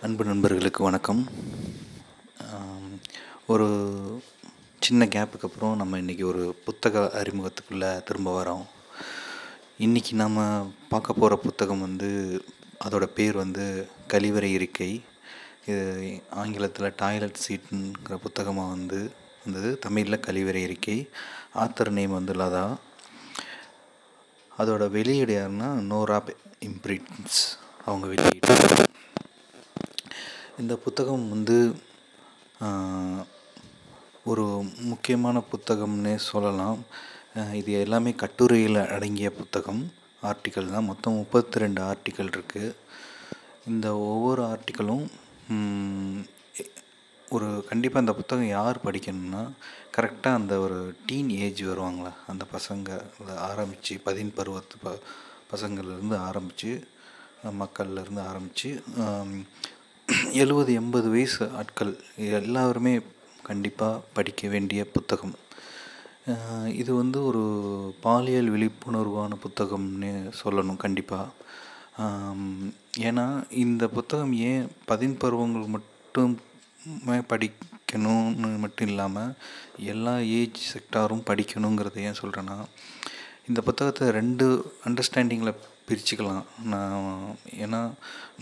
அன்பு நண்பர்களுக்கு வணக்கம். ஒரு சின்ன கேப்புக்கு அப்புறம் நம்ம இன்றைக்கி ஒரு புத்தக அறிமுகத்துக்குள்ளே திரும்ப வரோம். இன்றைக்கி நாம் பார்க்க போகிற புத்தகம் வந்து அதோட பேர் வந்து கழிவறை இருக்கை. இது ஆங்கிலத்தில் டாய்லெட் சீட்டுங்கிற புத்தகமாக வந்து வந்தது. தமிழில் கழிவறை இருக்கை. ஆத்தர் நேம் வந்து லதா. அதோட வெளியீடு யாருன்னா நோராப் இம்ப்ரிட்ஸ் அவங்க வெளியீடு. இந்த புத்தகம் வந்து ஒரு முக்கியமான புத்தகம்னே சொல்லலாம். இது எல்லாமே கட்டுரையில் அடங்கிய புத்தகம். ஆர்டிக்கல் தான். மொத்தம் முப்பத்தி ரெண்டு ஆர்டிக்கல் இருக்குது இந்த ஒவ்வொரு ஆர்டிக்கலும் ஒரு கண்டிப்பாக அந்த புத்தகம் யார் படிக்கணும்னா கரெக்டாக அந்த ஒரு டீன் ஏஜ் வருவாங்களா. அந்த பசங்க ஆரம்பித்து பதின் பருவத்து ப பசங்கள்லேருந்து ஆரம்பித்து மக்கள்லேருந்து ஆரம்பித்து எழுபது எண்பது வயசு ஆட்கள் எல்லாருமே கண்டிப்பாக படிக்க வேண்டிய புத்தகம். இது வந்து ஒரு பாலியல் விழிப்புணர்வான புத்தகம்னு சொல்லணும் கண்டிப்பாக ஏன்னா இந்த புத்தகம் ஏன் பதின் பருவங்கள் மட்டுமே படிக்கணும்னு மட்டும் இல்லாமல் எல்லா ஏஜ் செக்டாரும் படிக்கணுங்கிறத ஏன் சொல்கிறேன்னா இந்த புத்தகத்தை ரெண்டு அண்டர்ஸ்டாண்டிங்கில் பிரிச்சுக்கலாம். நான் ஏன்னா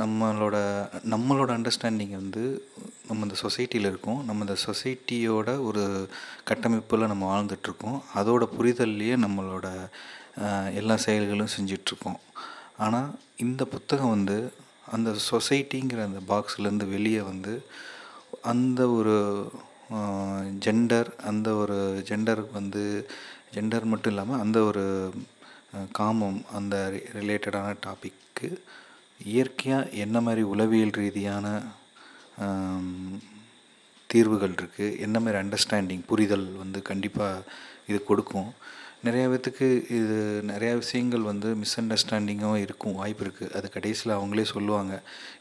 நம்மளோட நம்மளோட அண்டர்ஸ்டாண்டிங் வந்து நம்ம இந்த சொசைட்டியில் இருக்கோம். நம்ம இந்த சொசைட்டியோட ஒரு கட்டமைப்பில் நம்ம வாழ்ந்துட்டுருக்கோம். அதோட புரிதல்லையே நம்மளோட எல்லா செயல்களும் செஞ்சிட்ருக்கோம் ஆனால் இந்த புத்தகம் வந்து அந்த சொசைட்டிங்கிற அந்த பாக்ஸ்லேருந்து வெளியே வந்து அந்த ஒரு ஜெண்டர் அந்த ஒரு ஜெண்டருக்கு வந்து ஜெண்டர் மட்டும் இல்லாமல் அந்த ஒரு காமம் அந்த ரிலேட்டடான டாப்பிக்கு இயற்கையாக என்ன மாதிரி உளவியல் ரீதியான தீர்வுகள் இருக்குது என்ன மாதிரி அண்டர்ஸ்டாண்டிங் புரிதல் வந்து கண்டிப்பாக இது கொடுக்கும். நிறைய பேத்துக்கு இது நிறையா விஷயங்கள் வந்து மிஸ் அண்டர்ஸ்டாண்டிங்கும் இருக்கும் வாய்ப்பு இருக்குது அது கடைசியில் அவங்களே சொல்லுவாங்க.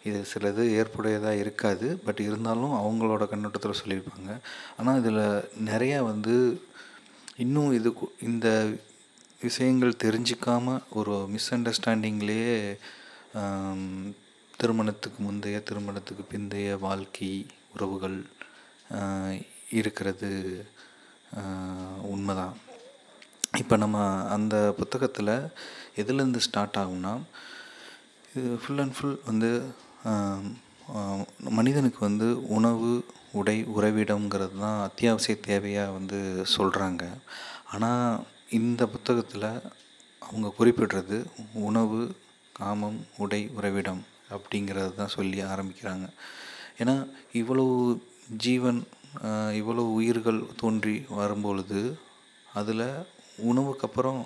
இது சிலது ஏற்புடையதாக இருக்காது பட் இருந்தாலும் அவங்களோட கண்ணோட்டத்தில் சொல்லியிருப்பாங்க. ஆனால் இதில் நிறையா வந்து இன்னும் இது இந்த விஷயங்கள் தெரிஞ்சிக்காமல் ஒரு மிஸ் அண்டர்ஸ்டாண்டிங்லேயே திருமணத்துக்கு முந்தைய திருமணத்துக்கு பிந்தைய வாழ்க்கை உறவுகள் இருக்கிறது உண்மைதான். இப்போ நம்ம அந்த புத்தகத்தில் எதுலேருந்து ஸ்டார்ட் ஆகும்னா இது ஃபுல் அண்ட் ஃபுல் வந்து மனிதனுக்கு வந்து உணவு உடை உறைவிடம்ங்கிறது தான் அத்தியாவசிய தேவையாக வந்து சொல்கிறாங்க ஆனால் இந்த புத்தகத்தில் அவங்க குறிப்பிடுறது உணவு காமம் உடை உறைவிடம் அப்படிங்கிறது தான் சொல்லி ஆரம்பிக்கிறாங்க. ஏன்னா இவ்வளவு ஜீவன் இவ்வளவு உயிர்கள் தோன்றி வரும்பொழுது அதில் உணவுக்கு அப்புறம்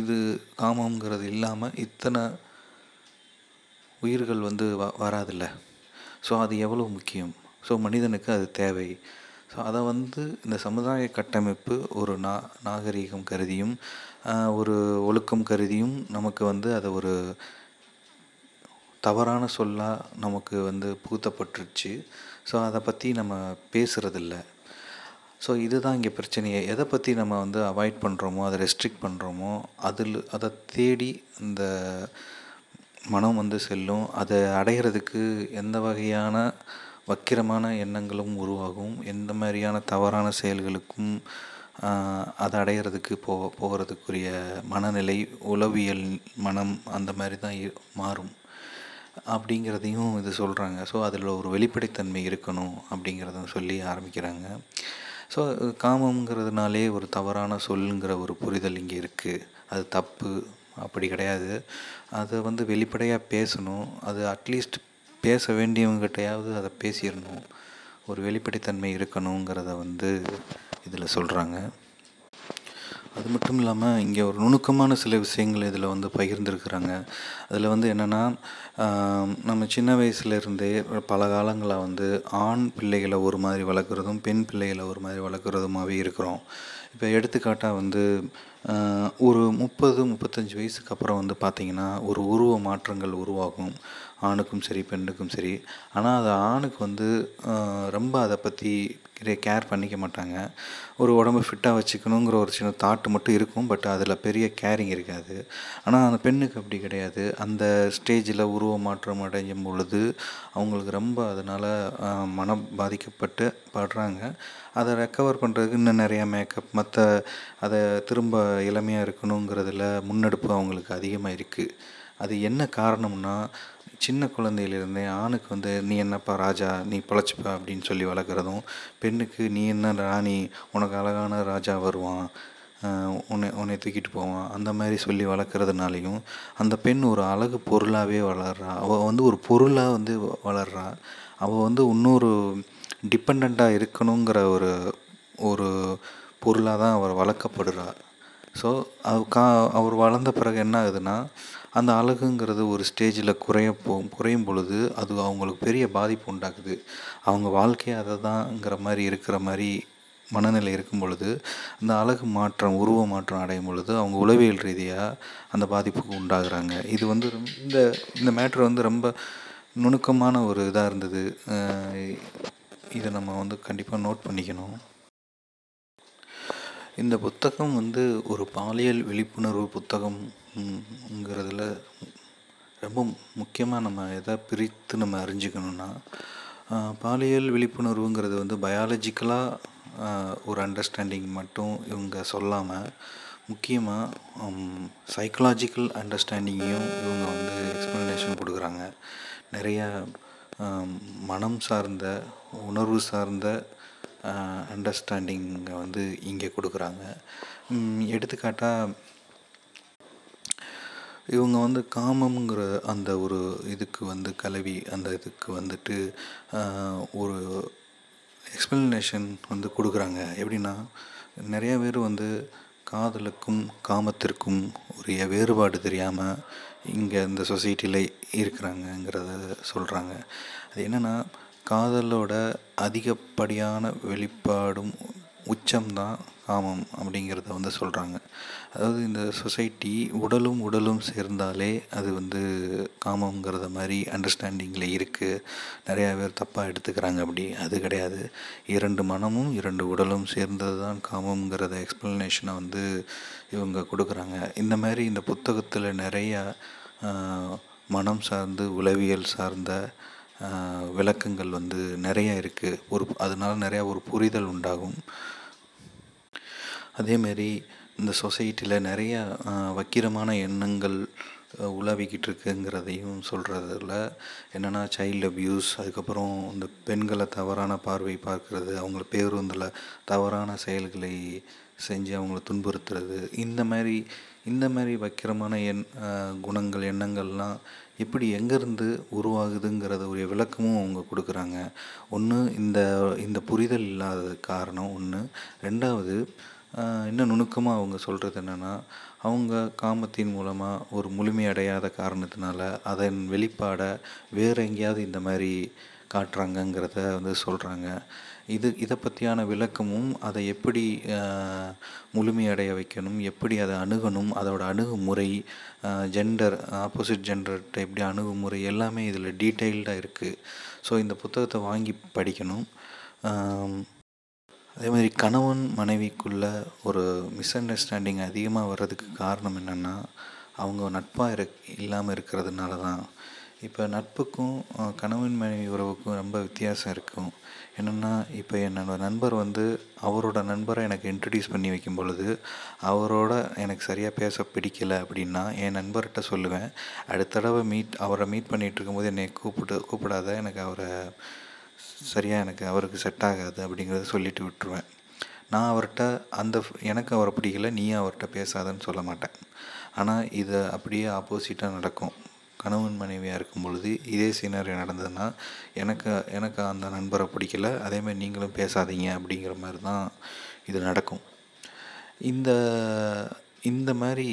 இது காமங்கிறது இல்லாமல் இத்தனை உயிர்கள் வந்து வ வராதில்ல. ஸோ அது எவ்வளோ முக்கியம்? ஸோ மனிதனுக்கு அது தேவை. ஸோ அதை வந்து இந்த சமுதாய கட்டமைப்பு ஒரு நா நாகரீகம் கருதியும் ஒரு ஒழுக்கம் கருதியும் நமக்கு வந்து அதை ஒரு தவறான சொல்லாக நமக்கு வந்து புகுத்தப்பட்டுருச்சு. ஸோ அதை பற்றி நம்ம பேசுகிறதில்ல ஸோ இதுதான் இங்கே பிரச்சனையே. எதை பற்றி நம்ம வந்து அவாய்ட் பண்ணுறோமோ அதை ரெஸ்ட்ரிக்ட் பண்ணுறோமோ அதில் அதை தேடி இந்த மனம் வந்து செல்லும். அதை அடையிறதுக்கு எந்த வகையான வக்கிரமான எண்ணங்களும் உருவாகும். எந்த மாதிரியான தவறான செயல்களுக்கும் அதை அடையிறதுக்கு போ போகிறதுக்குரிய மனநிலை உளவியல் மனம் அந்த மாதிரி தான் இ- மாறும். அப்படிங்கிறதையும் இது சொல்கிறாங்க ஸோ அதில் ஒரு வெளிப்படைத்தன்மை இருக்கணும் அப்படிங்கிறத சொல்லி ஆரம்பிக்கிறாங்க. ஸோ காமங்கிறதுனாலே ஒரு தவறான சொல்லுங்கிற ஒரு புரிதல் இங்கே இருக்குது அது தப்பு அப்படி கிடையாது. அதை வந்து வெளிப்படையாக பேசணும். அது அட்லீஸ்ட் பேச வேண்டியவங்ககிட்டயாவது அதை பேசிடணும். ஒரு வெளிப்படைத்தன்மை இருக்கணுங்கிறத வந்து இதில் சொல்கிறாங்க அது மட்டும் இல்லாமல் இங்கே ஒரு நுணுக்கமான சில விஷயங்கள் இதில் வந்து பகிர்ந்துருக்குறாங்க. அதில் வந்து என்னென்னா நம்ம சின்ன வயசுலேருந்தே பல காலங்களாக வந்து ஆண் பிள்ளைகளை ஒரு மாதிரி வளர்க்குறதும் பெண் பிள்ளைகளை ஒரு மாதிரி வளர்க்குறதுமாகவே இருக்கிறோம். இப்போ எடுத்துக்காட்டாக வந்து ஒரு முப்பது முப்பத்தஞ்சு வயசுக்கு அப்புறம் வந்து பார்த்திங்கன்னா ஒரு உருவ மாற்றங்கள் உருவாகும். ஆணுக்கும் சரி பெண்ணுக்கும் சரி. ஆனால் அது ஆணுக்கு வந்து ரொம்ப அதை பற்றி கேர் பண்ணிக்க மாட்டாங்க. ஒரு உடம்பு ஃபிட்டாக வச்சுக்கணுங்கிற ஒரு சின்ன தாட்டு மட்டும் இருக்கும். பட் அதில் பெரிய கேரிங் இருக்காது. ஆனால் அந்த பெண்ணுக்கு அப்படி கிடையாது. அந்த ஸ்டேஜில் உருவ மாற்றம் அடையும் பொழுது அவங்களுக்கு ரொம்ப அதனால் மனம் பாதிக்கப்பட்டு படுறாங்க. அதை ரெக்கவர் பண்ணுறதுக்கு இன்னும் நிறையா மேக்கப் மற்ற அதை திரும்ப இளமையாக இருக்கணுங்கிறதுல முன்னெடுப்பு அவங்களுக்கு அதிகமாக இருக்குது அது என்ன காரணம்னா சின்ன குழந்தையிலிருந்தே ஆணுக்கு வந்து நீ என்னப்பா ராஜா? நீ பிழைச்சிப்ப அப்படின்னு சொல்லி வளர்க்குறதும் பெண்ணுக்கு நீ என்ன ராணி? உனக்கு அழகான ராஜா வருவான். உன்னை உன்னை தூக்கிட்டு போவான். அந்த மாதிரி சொல்லி வளர்க்குறதுனாலையும் அந்த பெண் ஒரு அழகு பொருளாகவே வளர்றா. அவள் வந்து ஒரு பொருளாக வந்து வளர்றா. அவள் வந்து இன்னொரு டிபெண்ட்டாக இருக்கணுங்கிற ஒரு ஒரு பொருளாக தான் அவர் வளர்க்கப்படுறா. ஸோ அவ கா அவர் வளர்ந்த பிறகு என்ன ஆகுதுன்னா அந்த அழகுங்கிறது ஒரு ஸ்டேஜில் குறைய போ குறையும் பொழுது அது அவங்களுக்கு பெரிய பாதிப்பு உண்டாக்குது. அவங்க வாழ்க்கையே அதை தான்ங்கிற மாதிரி இருக்கிற மாதிரி மனநிலை இருக்கும் பொழுது அந்த அழகு மாற்றம் உருவ மாற்றம் அடையும் பொழுது அவங்க உளவியல் ரீதியாக அந்த பாதிப்புக்கு உண்டாகிறாங்க. இது வந்து இந்த இந்த மேட்ரு வந்து ரொம்ப நுணுக்கமான ஒரு இதாக இருந்தது. இதை நம்ம வந்து கண்டிப்பாக நோட் பண்ணிக்கணும். இந்த புத்தகம் வந்து ஒரு பாலியல் விழிப்புணர்வு புத்தகம் ங்கிறதுல ரொம்ப முக்கியமாக நம்ம எதை பிரித்து நம்ம அறிஞ்சிக்கணுன்னா பாலியல் விழிப்புணர்வுங்கிறது வந்து பயாலஜிக்கலாக ஒரு அண்டர்ஸ்டாண்டிங் மட்டும் இவங்க சொல்லாமல் முக்கியமாக சைக்கலாஜிக்கல் அண்டர்ஸ்டாண்டிங்கையும் இவங்க வந்து எக்ஸ்ப்ளனேஷன் கொடுக்குறாங்க. நிறையா மனம் சார்ந்த உணர்வு சார்ந்த அண்டர்ஸ்டாண்டிங்கை வந்து இங்கே கொடுக்குறாங்க. எடுத்துக்காட்டாக இவங்க வந்து காமம்ங்கிற அந்த ஒரு இதுக்கு வந்து கலவி அந்த இதுக்கு வந்துட்டு ஒரு எக்ஸ்ப்ளனேஷன் வந்து கொடுக்குறாங்க. எப்படின்னா நிறைய பேர் வந்து காதலுக்கும் காமத்திற்கும் உரிய வேறுபாடு தெரியாமல் இங்கே இந்த சொசைட்டியில் இருக்கிறாங்கங்கிறத சொல்கிறாங்க அது என்னென்னா காதலோட அதிகப்படியான வெளிப்பாடும் உச்சம்தான் காமம் அப்படிங்கிறத வந்து சொல்கிறாங்க அதாவது இந்த சொசைட்டி உடலும் உடலும் சேர்ந்தாலே அது வந்து காமங்கிறத மாதிரி அண்டர்ஸ்டாண்டிங்கில் இருக்குது நிறையா பேர் தப்பாக எடுத்துக்கிறாங்க அப்படி. அது கிடையாது. இரண்டு மனமும் இரண்டு உடலும் சேர்ந்தது தான் காமங்கிறத எக்ஸ்ப்ளனேஷனை வந்து இவங்க கொடுக்குறாங்க. இந்த மாதிரி இந்த புத்தகத்தில் நிறையா மனம் சார்ந்து உளவியல் சார்ந்த விளக்கங்கள் வந்து நிறைய இருக்குது ஒரு அதனால் நிறையா ஒரு புரிதல் உண்டாகும். அதேமாரி இந்த சொசைட்டியில் நிறையா வக்கிரமான எண்ணங்கள் உலாவிக்கிட்டு இருக்குங்கிறதையும் சொல்கிறதுல என்னென்னா சைல்டு அப்யூஸ் அதுக்கப்புறம் இந்த பெண்களை தவறான பார்வை பார்க்குறது அவங்கள பேருந்தில் தவறான செயல்களை செஞ்சு அவங்கள துன்புறுத்துறது இந்த மாதிரி இந்த மாதிரி வக்கிரமான எண் குணங்கள் எண்ணங்கள்லாம் எப்படி எங்கேருந்து உருவாகுதுங்கிறத ஒரு விளக்கமும் அவங்க கொடுக்குறாங்க. ஒன்று இந்த இந்த புரிதல் இல்லாத காரணம் ஒன்று ரெண்டாவது இன்னும் நுணுக்கமாக அவங்க சொல்கிறது என்னென்னா அவங்க காமத்தின் மூலமாக ஒரு முழுமையடையாத காரணத்தினால அதன் வெளிப்பாடை வேறு எங்கேயாவது இந்த மாதிரி காட்டுறாங்கங்கிறத வந்து சொல்கிறாங்க இது இதை பற்றியான விளக்கமும் அதை எப்படி முழுமையடைய வைக்கணும் எப்படி அதை அணுகணும் அதோட அணுகுமுறை ஜெண்டர் ஆப்போசிட் ஜெண்டர்கிட்ட எப்படி அணுகுமுறை எல்லாமே இதில் டீட்டெயில்டாக இருக்குது ஸோ இந்த புத்தகத்தை வாங்கி படிக்கணும். அதே மாதிரி கணவன் மனைவிக்குள்ள ஒரு மிஸ் அண்டர்ஸ்டாண்டிங் அதிகமாக வர்றதுக்கு காரணம் என்னென்னா அவங்க நட்பாக இரு இல்லாமல் இருக்கிறதுனால தான் இப்போ நட்புக்கும் கணவன் மனைவி உறவுக்கும் ரொம்ப வித்தியாசம் இருக்கும். என்னென்னா இப்போ என்னோடய நண்பர் வந்து அவரோட நண்பரை எனக்கு இன்ட்ரடியூஸ் பண்ணி வைக்கும் பொழுது அவரோட எனக்கு சரியாக பேச பிடிக்கலை அப்படின்னா என் நண்பர்கிட்ட சொல்லுவேன். அடுத்த தடவை மீட் அவரை மீட் பண்ணிகிட்டு இருக்கும்போது என்னை கூப்பிட்டு கூப்பிடாத எனக்கு அவரை சரியாக எனக்கு அவருக்கு செட் ஆகாது அப்படிங்கிறத சொல்லிட்டு விட்டுருவேன். நான் அவர்கிட்ட அந்த எனக்கு அவரை பிடிக்கல நீயும் அவர்கிட்ட பேசாதன்னு சொல்ல மாட்டேன். ஆனால் இதை அப்படியே ஆப்போசிட்டாக நடக்கும். கணவன் மனைவியாக இருக்கும் பொழுது இதே சீனரி நடந்ததுன்னா எனக்கு எனக்கு அந்த நண்பரை பிடிக்கல அதேமாதிரி நீங்களும் பேசாதீங்க அப்படிங்கிற மாதிரி தான் இது நடக்கும். இந்த இந்த மாதிரி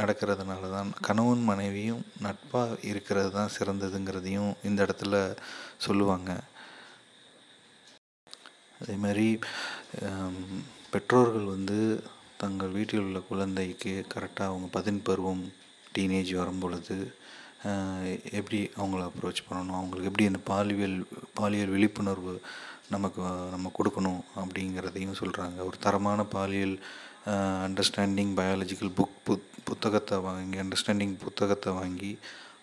நடக்கிறதுனால தான் கணவன் மனைவியும் நட்பாக இருக்கிறது தான் சிறந்ததுங்கிறதையும் இந்த இடத்துல சொல்லுவாங்க. அதே மாதிரி பெற்றோர்கள் வந்து தங்கள் வீட்டில் உள்ள குழந்தைக்கு கரெக்டாக அவங்க பதின் பருவம் டீனேஜ் வரும் பொழுது எப்படி அவங்கள அப்ரோச் பண்ணணும்? அவங்களுக்கு எப்படி அந்த பாலியல் பாலியல் விழிப்புணர்வு நமக்கு நம்ம கொடுக்கணும் அப்படிங்கிறதையும் சொல்கிறாங்க ஒரு தரமான பாலியல் அண்டர்ஸ்டாண்டிங் பயாலஜிக்கல் புக் புத் புத்தகத்தை வாங்கி அண்டர்ஸ்டாண்டிங் புத்தகத்தை வாங்கி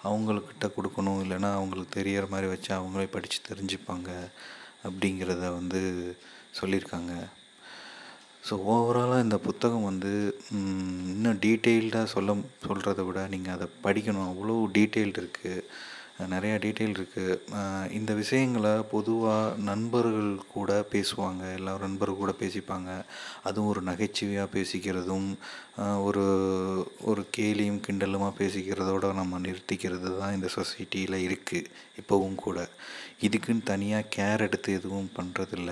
அவங்கக்கிட்ட கொடுக்கணும். இல்லைன்னா அவங்களுக்கு தெரியற மாதிரி வச்சு அவங்களே படித்து தெரிஞ்சுப்பாங்க. அப்படிங்கிறத வந்து சொல்லியிருக்காங்க. ஸோ ஓவராலாக இந்த புத்தகம் வந்து இன்னும் டீட்டெயில்டாக சொல்ல சொல்கிறத விட நீங்கள் அதை படிக்கணும். அவ்வளோ டீட்டெயில்டு இருக்குது நிறையா டீட்டெயில் இருக்குது இந்த விஷயங்களை பொதுவாக நண்பர்கள் கூட பேசுவாங்க. எல்லோரும் நண்பர்கள் கூட பேசிப்பாங்க. அதுவும் ஒரு நகைச்சுவையாக பேசிக்கிறதும் ஒரு ஒரு கேலியும் கிண்டலுமாக பேசிக்கிறதோட நம்ம நிறுத்திக்கிறது தான் இந்த சொசைட்டியில் இருக்குது இப்போவும் கூட. இதுக்குன்னு தனியாக கேர் எடுத்து எதுவும் பண்ணுறதில்ல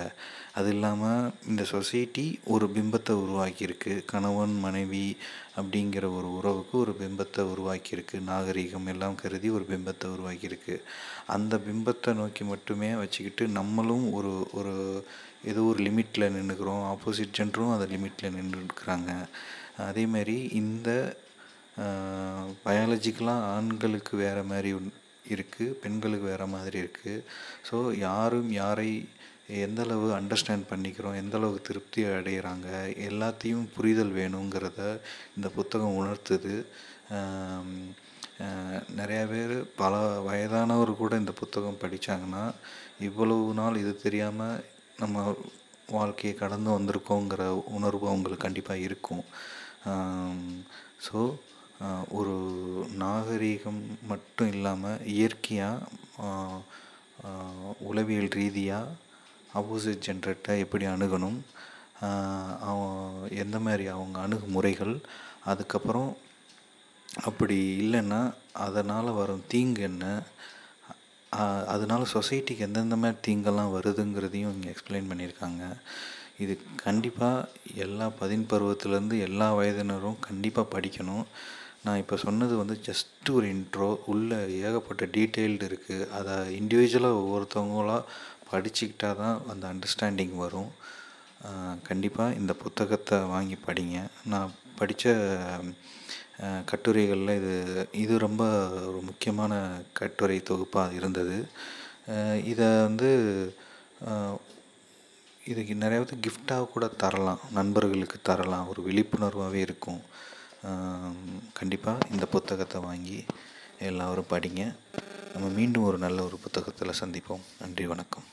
அது இல்லாமல் இந்த சொசைட்டி ஒரு பிம்பத்தை உருவாக்கியிருக்கு. கணவன் மனைவி அப்படிங்கிற ஒரு உறவுக்கு ஒரு பிம்பத்தை உருவாக்கியிருக்கு. நாகரிகம் எல்லாம் கருதி ஒரு பிம்பத்தை உருவாக்கியிருக்கு. அந்த பிம்பத்தை நோக்கி மட்டுமே வச்சுக்கிட்டு நம்மளும் ஒரு ஒரு ஏதோ ஒரு லிமிட்டில் நின்றுக்கிறோம் ஆப்போசிட் ஜென்டரும் அந்த லிமிட்டில் நின்றுக்கிறாங்க அதேமாரி இந்த பயாலஜிக்கலாக ஆண்களுக்கு வேறு மாதிரி இருக்குது பெண்களுக்கு வேறு மாதிரி இருக்குது ஸோ யாரும் யாரை எந்தளவு அண்டர்ஸ்டாண்ட் பண்ணிக்கிறோம் எந்தளவுக்கு திருப்தி அடைகிறாங்க எல்லாத்தையும் புரிதல் வேணுங்கிறத இந்த புத்தகம் உணர்த்துது. நிறையா பேர் பல வயதானவர் கூட இந்த புத்தகம் படித்தாங்கன்னா இவ்வளவு நாள் இது தெரியாமல் நம்ம வாழ்க்கையை கடந்து வந்திருக்கோங்கிற உணர்வு அவங்களுக்கு கண்டிப்பாக இருக்கும். ஸோ ஒரு நாகரீகம் மட்டும் இல்லாமல் இயற்கையாக உளவியல் ரீதியாக ஆப்போசிட் ஜென்ரேட்டை எப்படி அணுகணும்? எந்த மாதிரி அவங்க அணுகுமுறைகள்? அதுக்கப்புறம் அப்படி இல்லைன்னா அதனால் வரும் தீங்கு என்ன? அதனால் சொசைட்டிக்கு எந்தெந்த மாதிரி தீங்கெல்லாம் வருதுங்கிறதையும் இங்கே எக்ஸ்பிளைன் பண்ணியிருக்காங்க. இது கண்டிப்பாக எல்லா பதின் பருவத்துலேருந்து எல்லா வயதினரும் கண்டிப்பாக படிக்கணும். நான் இப்போ சொன்னது வந்து ஜஸ்ட்டு ஒரு இன்ட்ரோ உள்ளே ஏகப்பட்ட டீட்டெயில்டு இருக்குது அதை இண்டிவிஜுவலாக ஒவ்வொருத்தவங்களாக படிச்சுக்கிட்டா தான் அந்த அண்டர்ஸ்டாண்டிங் வரும். கண்டிப்பாக இந்த புத்தகத்தை வாங்கி படிங்க. நான் படித்த கட்டுரைகளில் இது இது ரொம்ப ஒரு முக்கியமான கட்டுரை தொகுப்பாக இருந்தது. இதை வந்து இதுக்கு நிறைய பேர்த்துக்கு கிஃப்டாக கூட தரலாம். நண்பர்களுக்கு தரலாம். ஒரு விழிப்புணர்வாகவே இருக்கும். கண்டிப்பாக இந்த புத்தகத்தை வாங்கி எல்லோரும் படிங்க. நம்ம மீண்டும் ஒரு நல்ல ஒரு புத்தகத்தில் சந்திப்போம். நன்றி வணக்கம்.